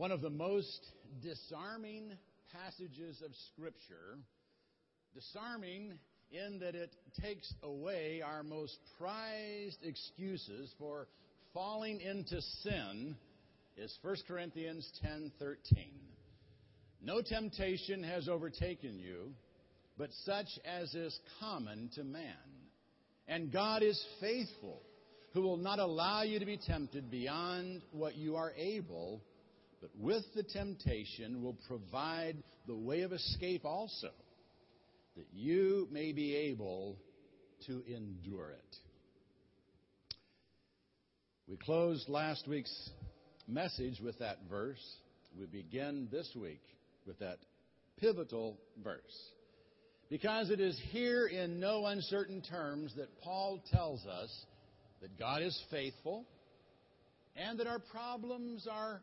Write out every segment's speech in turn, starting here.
one of the most disarming passages of Scripture. Disarming in that it takes away our most prized excuses for falling into sin is 1 Corinthians 10:13. No temptation has overtaken you, but such as is common to man. And God is faithful, who will not allow you to be tempted beyond what you are able, but with the temptation will provide the way of escape also, that you may be able to endure it. We closed last week's message with that verse. We begin this week with that pivotal verse. Because it is here in no uncertain terms that Paul tells us that God is faithful and that our problems are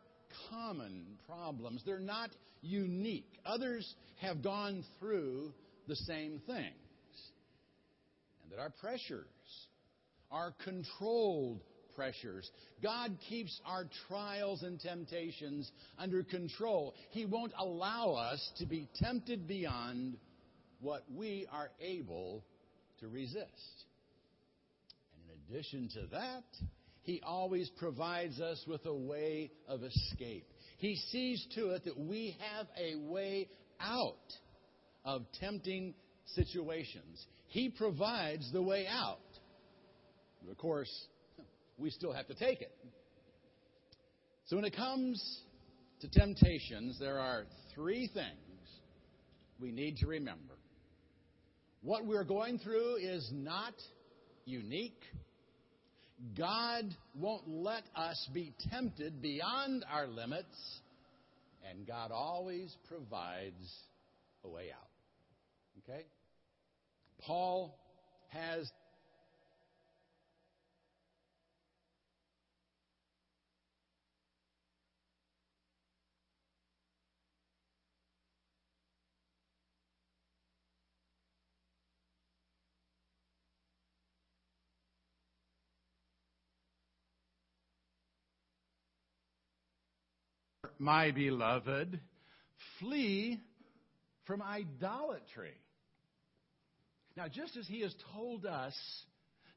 common problems. They're not unique. Others have gone through the same things. And that our pressures are controlled pressures. God keeps our trials and temptations under control. He won't allow us to be tempted beyond what we are able to resist. And in addition to that, He always provides us with a way of escape. He sees to it that we have a way out of tempting situations. He provides the way out. Of course, we still have to take it. So when it comes to temptations, there are three things we need to remember. What we're going through is not unique. God won't let us be tempted beyond our limits, and God always provides a way out. Okay? Paul has my beloved, flee from idolatry. Now, just as he has told us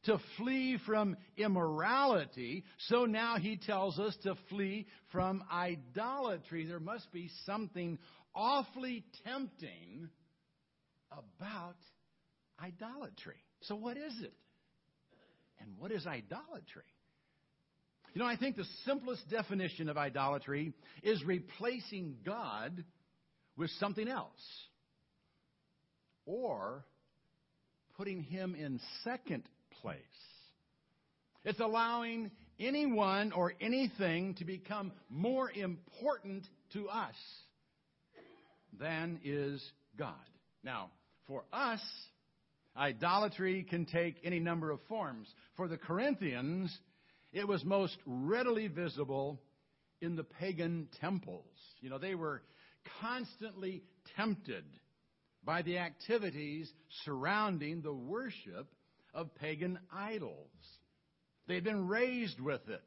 to flee from immorality, so now he tells us to flee from idolatry. There must be something awfully tempting about idolatry. So, what is it? And what is idolatry? You know, I think the simplest definition of idolatry is replacing God with something else. Or putting him in second place. It's allowing anyone or anything to become more important to us than is God. Now, for us, idolatry can take any number of forms. For the Corinthians, it was most readily visible in the pagan temples. You know, they were constantly tempted by the activities surrounding the worship of pagan idols. They'd been raised with it.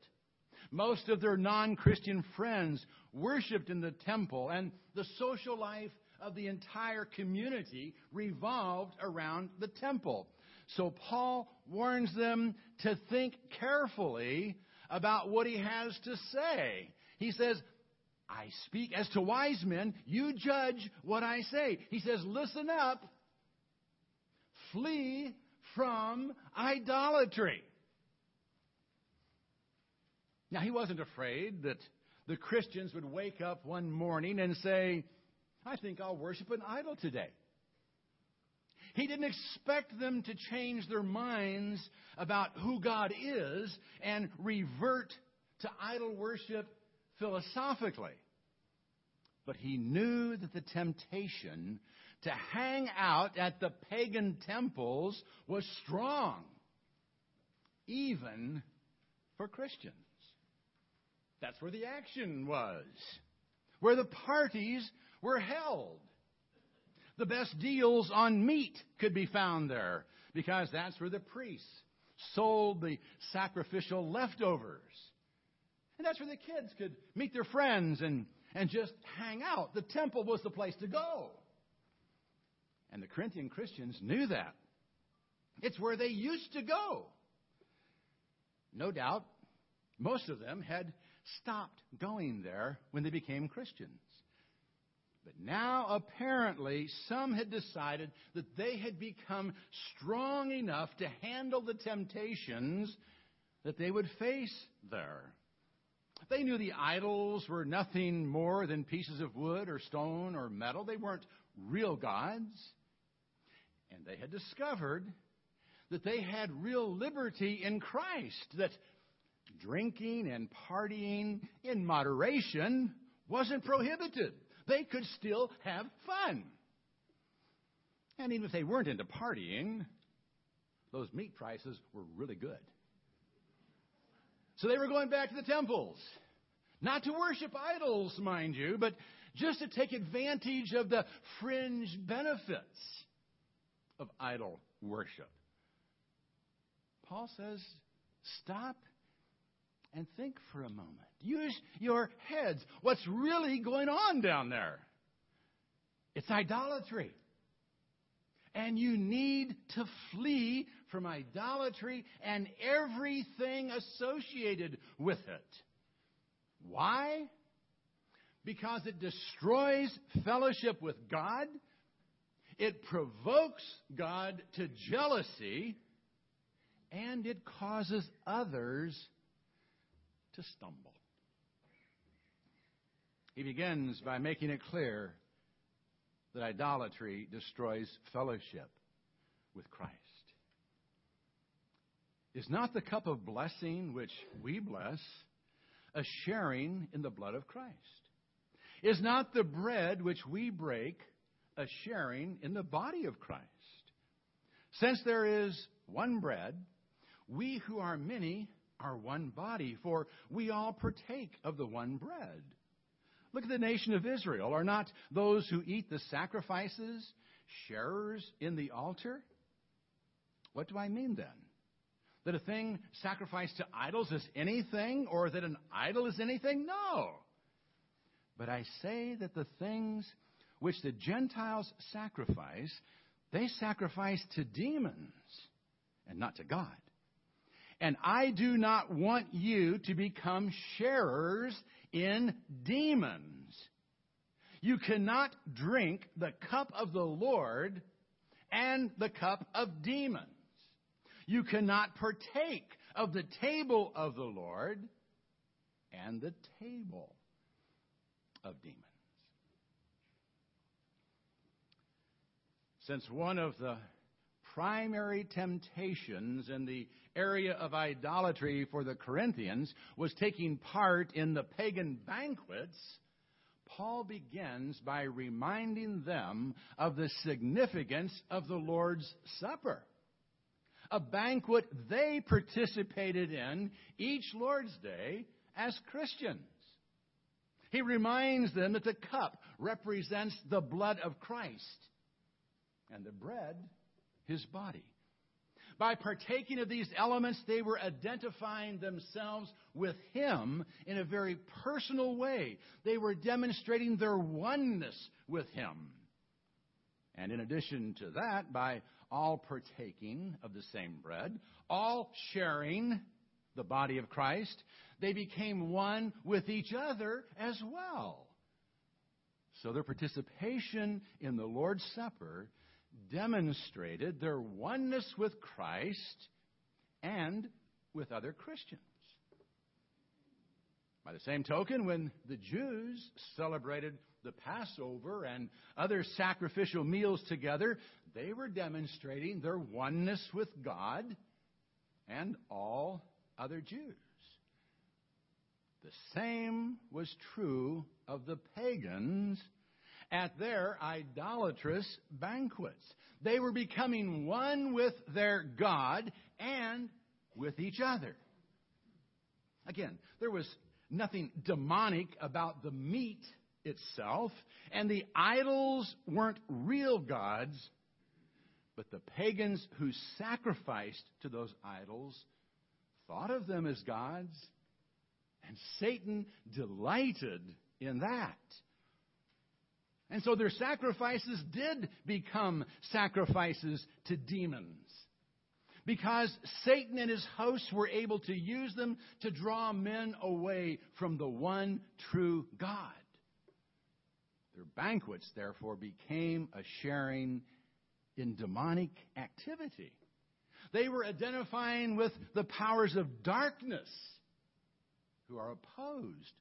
Most of their non Christian friends worshiped in the temple, and the social life of the entire community revolved around the temple. So Paul warns them to think carefully about what he has to say. He says, I speak as to wise men, you judge what I say. He says, listen up, flee from idolatry. Now, he wasn't afraid that the Christians would wake up one morning and say, I think I'll worship an idol today. He didn't expect them to change their minds about who God is and revert to idol worship philosophically. But he knew that the temptation to hang out at the pagan temples was strong, even for Christians. That's where the action was, where the parties were held. The best deals on meat could be found there because that's where the priests sold the sacrificial leftovers. And that's where the kids could meet their friends and, and just hang out. The temple was the place to go. And the Corinthian Christians knew that. It's where they used to go. No doubt, most of them had stopped going there when they became Christians. But now, apparently, some had decided that they had become strong enough to handle the temptations that they would face there. They knew the idols were nothing more than pieces of wood or stone or metal. They weren't real gods. And they had discovered that they had real liberty in Christ, that drinking and partying in moderation wasn't prohibited. They could still have fun. And even if they weren't into partying, those meat prices were really good. So they were going back to the temples. Not to worship idols, mind you, but just to take advantage of the fringe benefits of idol worship. Paul says, stop and think for a moment. Use your heads. What's really going on down there? It's idolatry. And you need to flee from idolatry and everything associated with it. Why? Because it destroys fellowship with God, it provokes God to jealousy, and it causes others to stumble. He begins by making it clear that idolatry destroys fellowship with Christ. Is not the cup of blessing which we bless a sharing in the blood of Christ? Is not the bread which we break a sharing in the body of Christ? Since there is one bread, we who are many are one body, for we all partake of the one bread. Look at the nation of Israel. Are not those who eat the sacrifices sharers in the altar? What do I mean then? That a thing sacrificed to idols is anything, or that an idol is anything? No. But I say that the things which the Gentiles sacrifice, they sacrifice to demons and not to God. And I do not want you to become sharers in demons. You cannot drink the cup of the Lord and the cup of demons. You cannot partake of the table of the Lord and the table of demons. Since one of the primary temptations in the area of idolatry for the Corinthians was taking part in the pagan banquets, Paul begins by reminding them of the significance of the Lord's Supper, a banquet they participated in each Lord's Day as Christians. He reminds them that the cup represents the blood of Christ and the bread, his body. By partaking of these elements, they were identifying themselves with Him in a very personal way. They were demonstrating their oneness with Him. And in addition to that, by all partaking of the same bread, all sharing the body of Christ, they became one with each other as well. So their participation in the Lord's Supper demonstrated their oneness with Christ and with other Christians. By the same token, when the Jews celebrated the Passover and other sacrificial meals together, they were demonstrating their oneness with God and all other Jews. The same was true of the pagans at their idolatrous banquets. They were becoming one with their God and with each other. Again, there was nothing demonic about the meat itself, and the idols weren't real gods, but the pagans who sacrificed to those idols thought of them as gods, and Satan delighted in that. And so their sacrifices did become sacrifices to demons. Because Satan and his hosts were able to use them to draw men away from the one true God. Their banquets, therefore, became a sharing in demonic activity. They were identifying with the powers of darkness who are opposed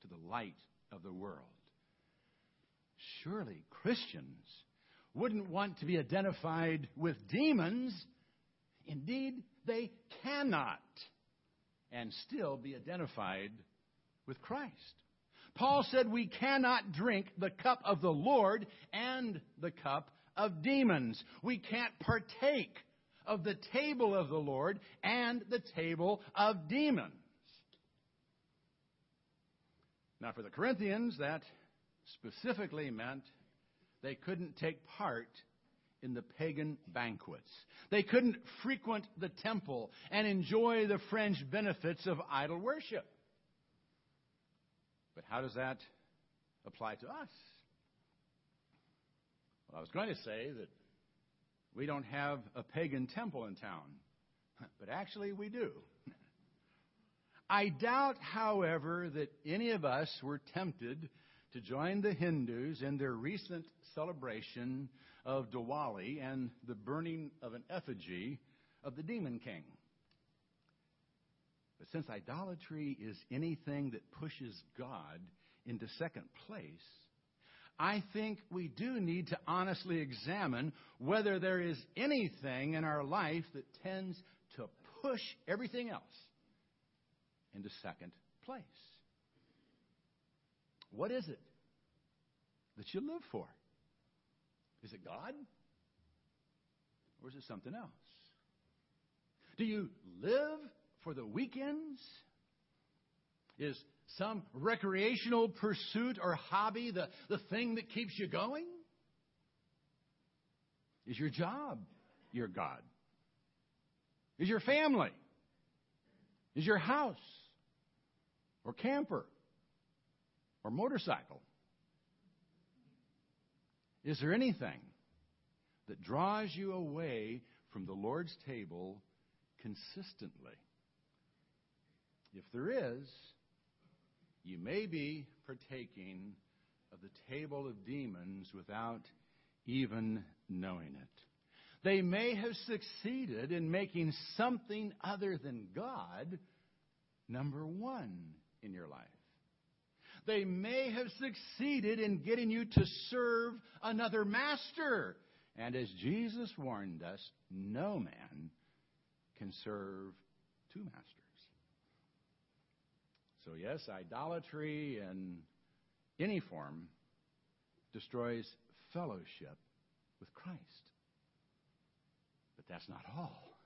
to the light of the world. Surely Christians wouldn't want to be identified with demons. Indeed, they cannot and still be identified with Christ. Paul said we cannot drink the cup of the Lord and the cup of demons. We can't partake of the table of the Lord and the table of demons. Now, for the Corinthians, that specifically meant they couldn't take part in the pagan banquets. They couldn't frequent the temple and enjoy the fringe benefits of idol worship. But how does that apply to us? Well, I was going to say that we don't have a pagan temple in town, but actually we do. I doubt, however, that any of us were tempted to join the Hindus in their recent celebration of Diwali and the burning of an effigy of the demon king. But since idolatry is anything that pushes God into second place, I think we do need to honestly examine whether there is anything in our life that tends to push everything else into second place. What is it that you live for? Is it God? Or is it something else? Do you live for the weekends? Is some recreational pursuit or hobby the, the thing that keeps you going? Is your job your God? Is your family? Is your house? Or camper? Or motorcycle? Is there anything that draws you away from the Lord's table consistently? If there is, you may be partaking of the table of demons without even knowing it. They may have succeeded in making something other than God number one in your life. They may have succeeded in getting you to serve another master. And as Jesus warned us, no man can serve two masters. So, yes, idolatry in any form destroys fellowship with Christ. But that's not all.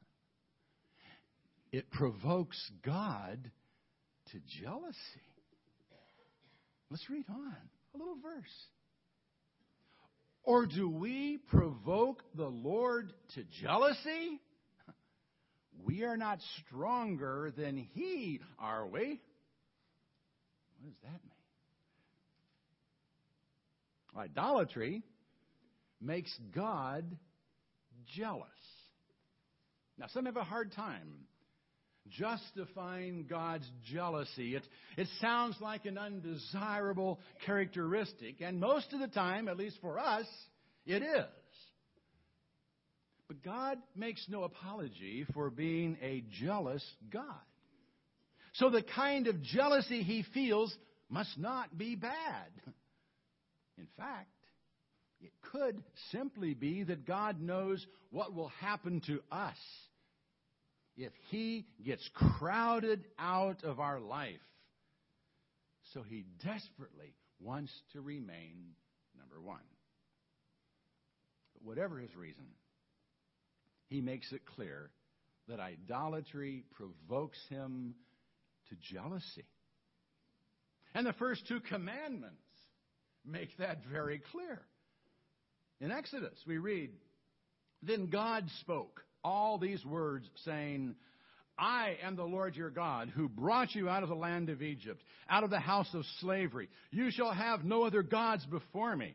It provokes God to jealousy. Let's read on a little verse. Or do we provoke the Lord to jealousy? We are not stronger than He, are we? What does that mean? Idolatry makes God jealous. Now, some have a hard time justifying God's jealousy. It, it sounds like an undesirable characteristic, and most of the time, at least for us, it is. But God makes no apology for being a jealous God. So the kind of jealousy he feels must not be bad. In fact, it could simply be that God knows what will happen to us if he gets crowded out of our life. So he desperately wants to remain number one. But whatever his reason, he makes it clear that idolatry provokes him to jealousy. And the first two commandments make that very clear. In Exodus, we read, Then God spoke all these words, saying, I am the Lord your God who brought you out of the land of Egypt, out of the house of slavery. You shall have no other gods before me.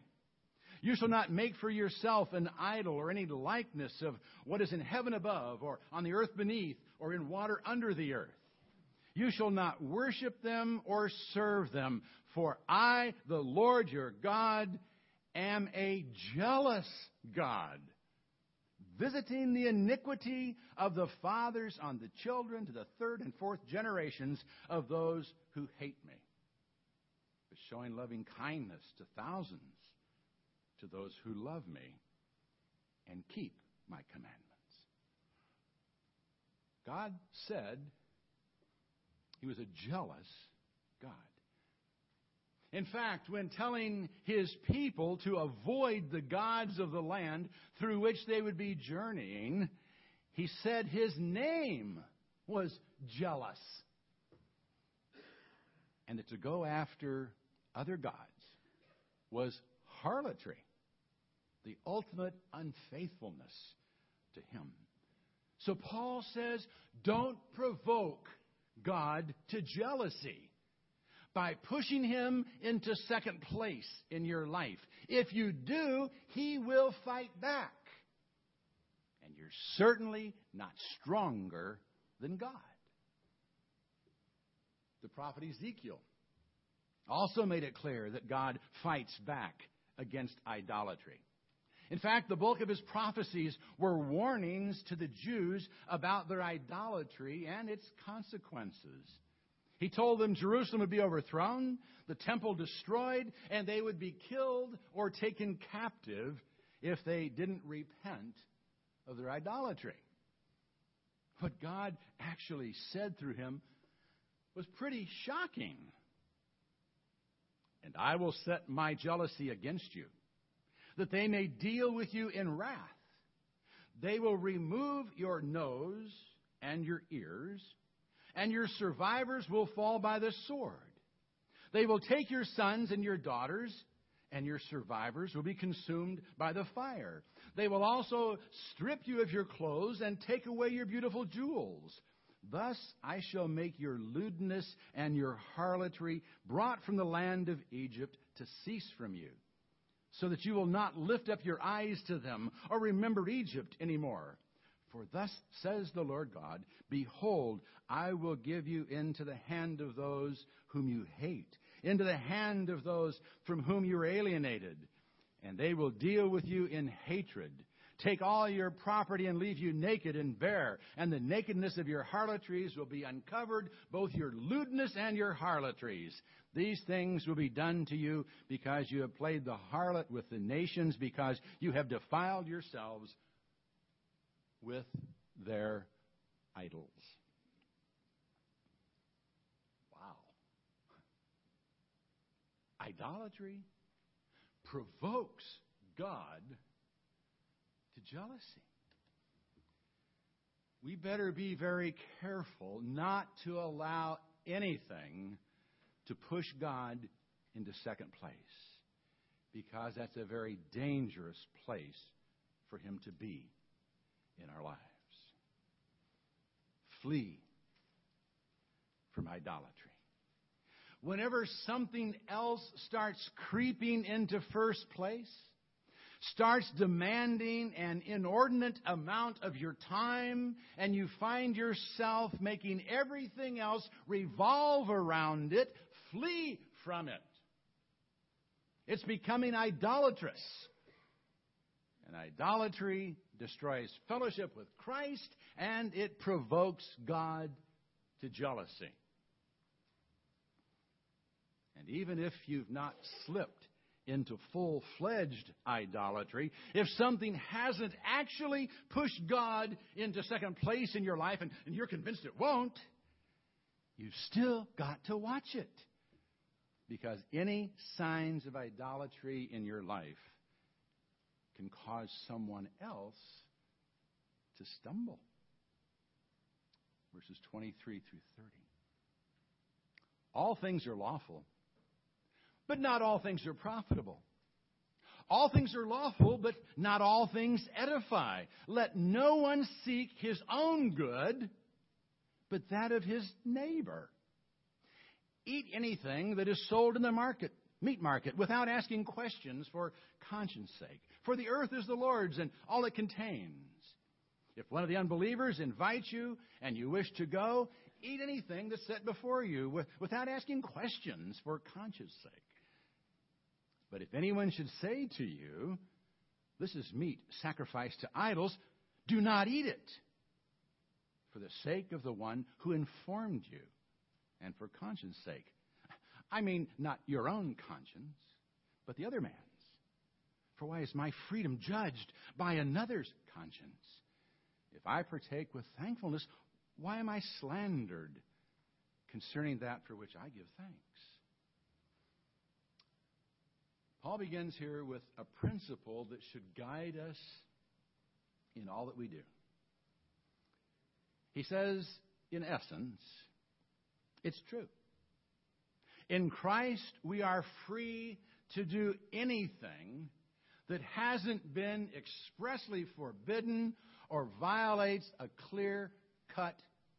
You shall not make for yourself an idol or any likeness of what is in heaven above, or on the earth beneath, or in water under the earth. You shall not worship them or serve them, for I, the Lord your God, am a jealous God visiting the iniquity of the fathers on the children to the third and fourth generations of those who hate me, but showing loving kindness to thousands to those who love me and keep my commandments. God said he was a jealous God. In fact, when telling his people to avoid the gods of the land through which they would be journeying, he said his name was jealous. And that to go after other gods was harlotry, the ultimate unfaithfulness to him. So Paul says, don't provoke God to jealousy by pushing him into second place in your life. If you do, he will fight back. And you're certainly not stronger than God. The prophet Ezekiel also made it clear that God fights back against idolatry. In fact, the bulk of his prophecies were warnings to the Jews about their idolatry and its consequences. He told them Jerusalem would be overthrown, the temple destroyed, and they would be killed or taken captive if they didn't repent of their idolatry. What God actually said through him was pretty shocking. And I will set my jealousy against you, that they may deal with you in wrath. They will remove your nose and your ears and your survivors will fall by the sword. They will take your sons and your daughters, and your survivors will be consumed by the fire. They will also strip you of your clothes and take away your beautiful jewels. Thus I shall make your lewdness and your harlotry brought from the land of Egypt to cease from you, so that you will not lift up your eyes to them or remember Egypt anymore. For thus says the Lord God Behold, I will give you into the hand of those whom you hate, into the hand of those from whom you are alienated, and they will deal with you in hatred. Take all your property and leave you naked and bare, and the nakedness of your harlotries will be uncovered, both your lewdness and your harlotries. These things will be done to you because you have played the harlot with the nations, because you have defiled yourselves with their idols. Wow. Idolatry provokes God to jealousy. We better be very careful not to allow anything to push God into second place because that's a very dangerous place for him to be in our lives. Flee from idolatry. Whenever something else starts creeping into first place, starts demanding an inordinate amount of your time, and you find yourself making everything else revolve around it, flee from it. It's becoming idolatrous. And idolatry destroys fellowship with Christ, and it provokes God to jealousy. And even if you've not slipped into full fledged idolatry, if something hasn't actually pushed God into second place in your life and, and, you're convinced it won't, you've still got to watch it. Because any signs of idolatry in your life can cause someone else to stumble. Verses 23 through 30. All things are lawful, but not all things are profitable. All things are lawful, but not all things edify. Let no one seek his own good, but that of his neighbor. Eat anything that is sold in the market, meat market, without asking questions for conscience sake. For the earth is the Lord's and all it contains. If one of the unbelievers invites you and you wish to go, eat anything that's set before you without asking questions for conscience sake. But if anyone should say to you, This is meat sacrificed to idols, do not eat it for the sake of the one who informed you and for conscience sake. I mean, not your own conscience, but the other man's. For why is my freedom judged by another's conscience? If I partake with thankfulness, why am I slandered concerning that for which I give thanks? Paul begins here with a principle that should guide us in all that we do. He says, in essence, it's true. In Christ, we are free to do anything that hasn't been expressly forbidden or violates a clear cut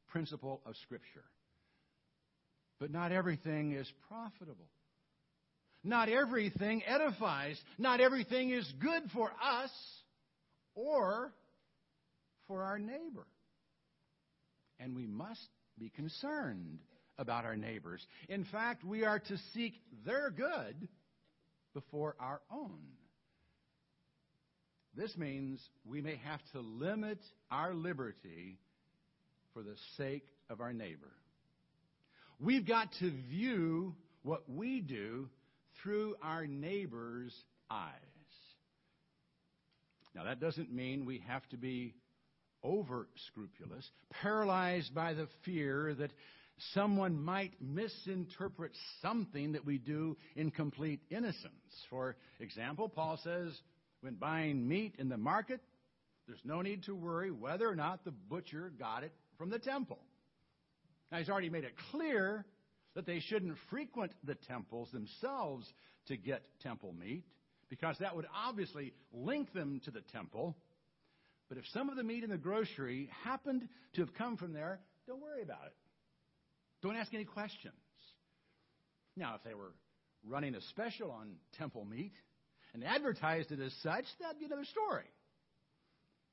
principle of Scripture. But not everything is profitable. Not everything edifies. Not everything is good for us or for our neighbor. And we must be concerned about our neighbors. In fact, we are to seek their good before our own. This means we may have to limit our liberty for the sake of our neighbor. We've got to view what we do through our neighbor's eyes. Now, that doesn't mean we have to be over scrupulous, paralyzed by the fear that someone might misinterpret something that we do in complete innocence. For example, Paul says, when buying meat in the market, there's no need to worry whether or not the butcher got it from the temple. Now, he's already made it clear that they shouldn't frequent the temples themselves to get temple meat, because that would obviously link them to the temple. But if some of the meat in the grocery happened to have come from there, don't worry about it. Don't ask any questions. Now, if they were running a special on temple meat and advertised it as such, that'd be another story.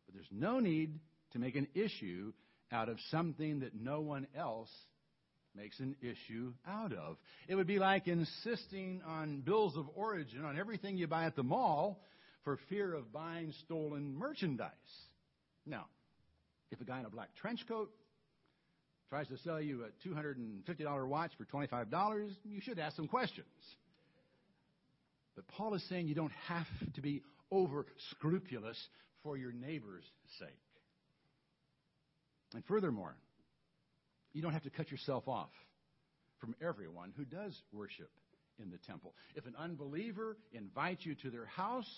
But there's no need to make an issue out of something that no one else makes an issue out of. It would be like insisting on bills of origin on everything you buy at the mall for fear of buying stolen merchandise. Now, if a guy in a black trench coat tries to sell you a $250 watch for $25, you should ask some questions. But Paul is saying you don't have to be over scrupulous for your neighbor's sake. And furthermore, you don't have to cut yourself off from everyone who does worship in the temple. If an unbeliever invites you to their house,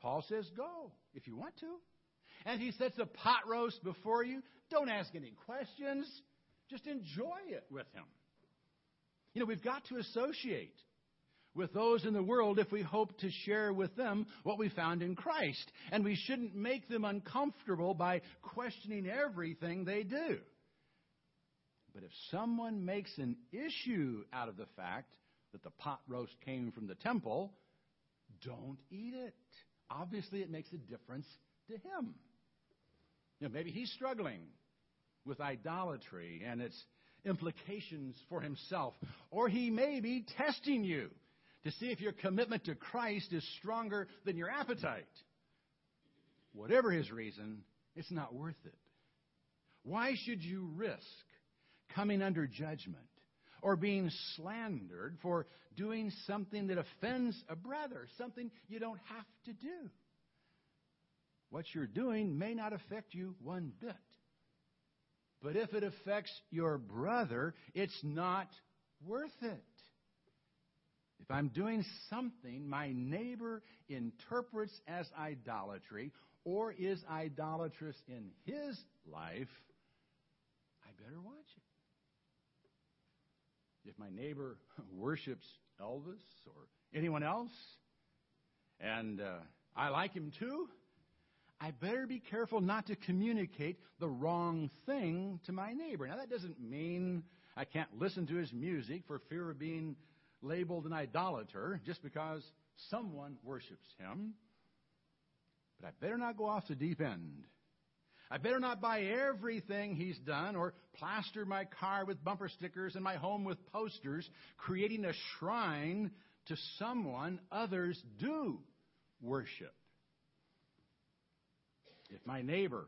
Paul says, go if you want to. And he sets a pot roast before you. Don't ask any questions. Just enjoy it with him. You know, we've got to associate with those in the world if we hope to share with them what we found in Christ. And we shouldn't make them uncomfortable by questioning everything they do. But if someone makes an issue out of the fact that the pot roast came from the temple, don't eat it. Obviously, it makes a difference to him. You know, maybe he's struggling with idolatry and its implications for himself. Or he may be testing you to see if your commitment to Christ is stronger than your appetite. Whatever his reason, it's not worth it. Why should you risk coming under judgment or being slandered for doing something that offends a brother, something you don't have to do? What you're doing may not affect you one bit. But if it affects your brother, it's not worth it. If I'm doing something my neighbor interprets as idolatry or is idolatrous in his life, I better watch it. If my neighbor worships Elvis or anyone else, and uh, I like him too, I better be careful not to communicate the wrong thing to my neighbor. Now, that doesn't mean I can't listen to his music for fear of being labeled an idolater just because someone worships him. But I better not go off the deep end. I better not buy everything he's done or plaster my car with bumper stickers and my home with posters, creating a shrine to someone others do worship. If my neighbor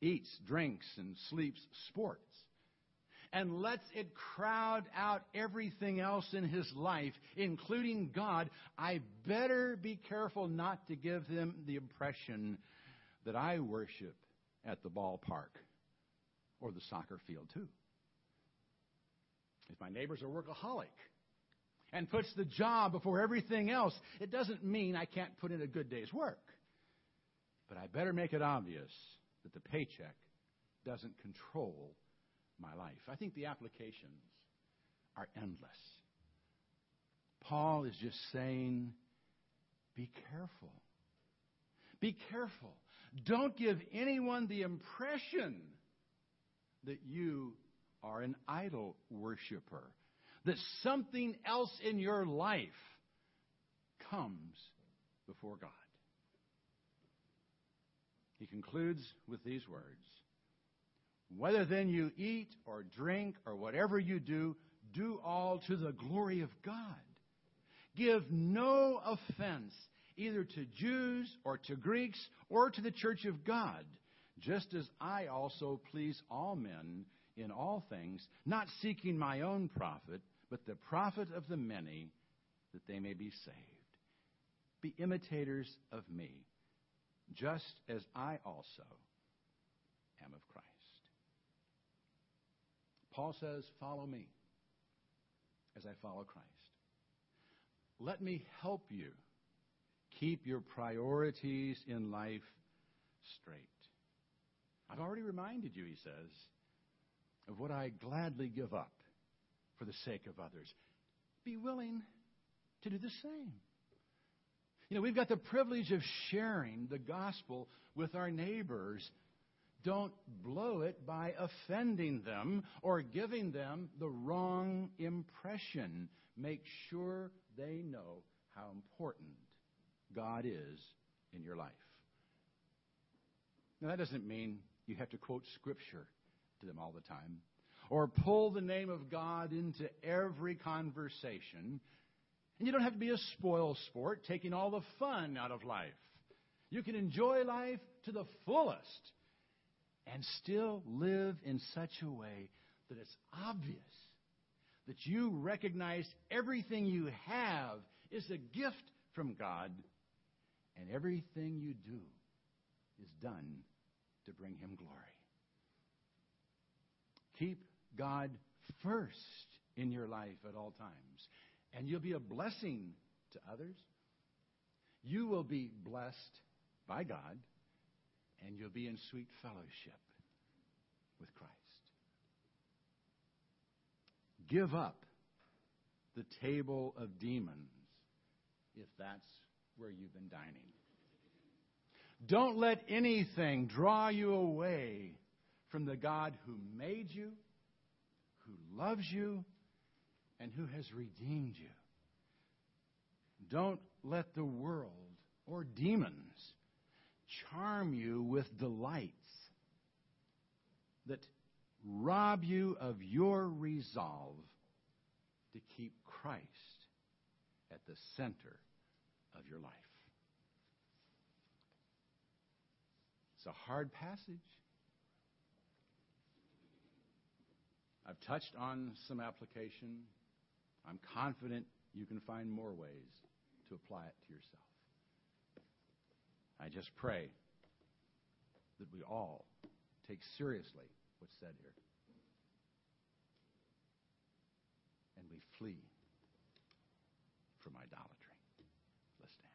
eats, drinks, and sleeps sports, and lets it crowd out everything else in his life, including God, I better be careful not to give him the impression that I worship at the ballpark or the soccer field too. If my neighbor's a workaholic and puts the job before everything else, it doesn't mean I can't put in a good day's work. But I better make it obvious that the paycheck doesn't control my life. I think the applications are endless. Paul is just saying, be careful. Be careful. Don't give anyone the impression that you are an idol worshiper, that something else in your life comes before God. He concludes with these words Whether then you eat or drink or whatever you do, do all to the glory of God. Give no offense either to Jews or to Greeks or to the church of God, just as I also please all men in all things, not seeking my own profit, but the profit of the many, that they may be saved. Be imitators of me, just as I also am of Christ. Paul says, Follow me as I follow Christ. Let me help you Keep your priorities in life straight. I've already reminded you, he says, of what I gladly give up for the sake of others. Be willing to do the same. You know, we've got the privilege of sharing the gospel with our neighbors. Don't blow it by offending them or giving them the wrong impression. Make sure they know how important God is in your life. Now, that doesn't mean you have to quote Scripture to them all the time or pull the name of God into every conversation. And you don't have to be a spoil sport taking all the fun out of life. You can enjoy life to the fullest and still live in such a way that it's obvious that you recognize everything you have is a gift from God and everything you do is done to bring him glory. Keep God first in your life at all times, and you'll be a blessing to others. You will be blessed by God, and you'll be in sweet fellowship with Christ. Give up the table of demons if that's where you've been dining. Don't let anything draw you away from the God who made you, who loves you, and who has redeemed you. Don't let the world or demons charm you with delights that rob you of your resolve to keep Christ at the center of your life. It's a hard passage. I've touched on some application. I'm confident you can find more ways to apply it to yourself. I just pray that we all take seriously what's said here. And we flee from idolatry. Let's stand.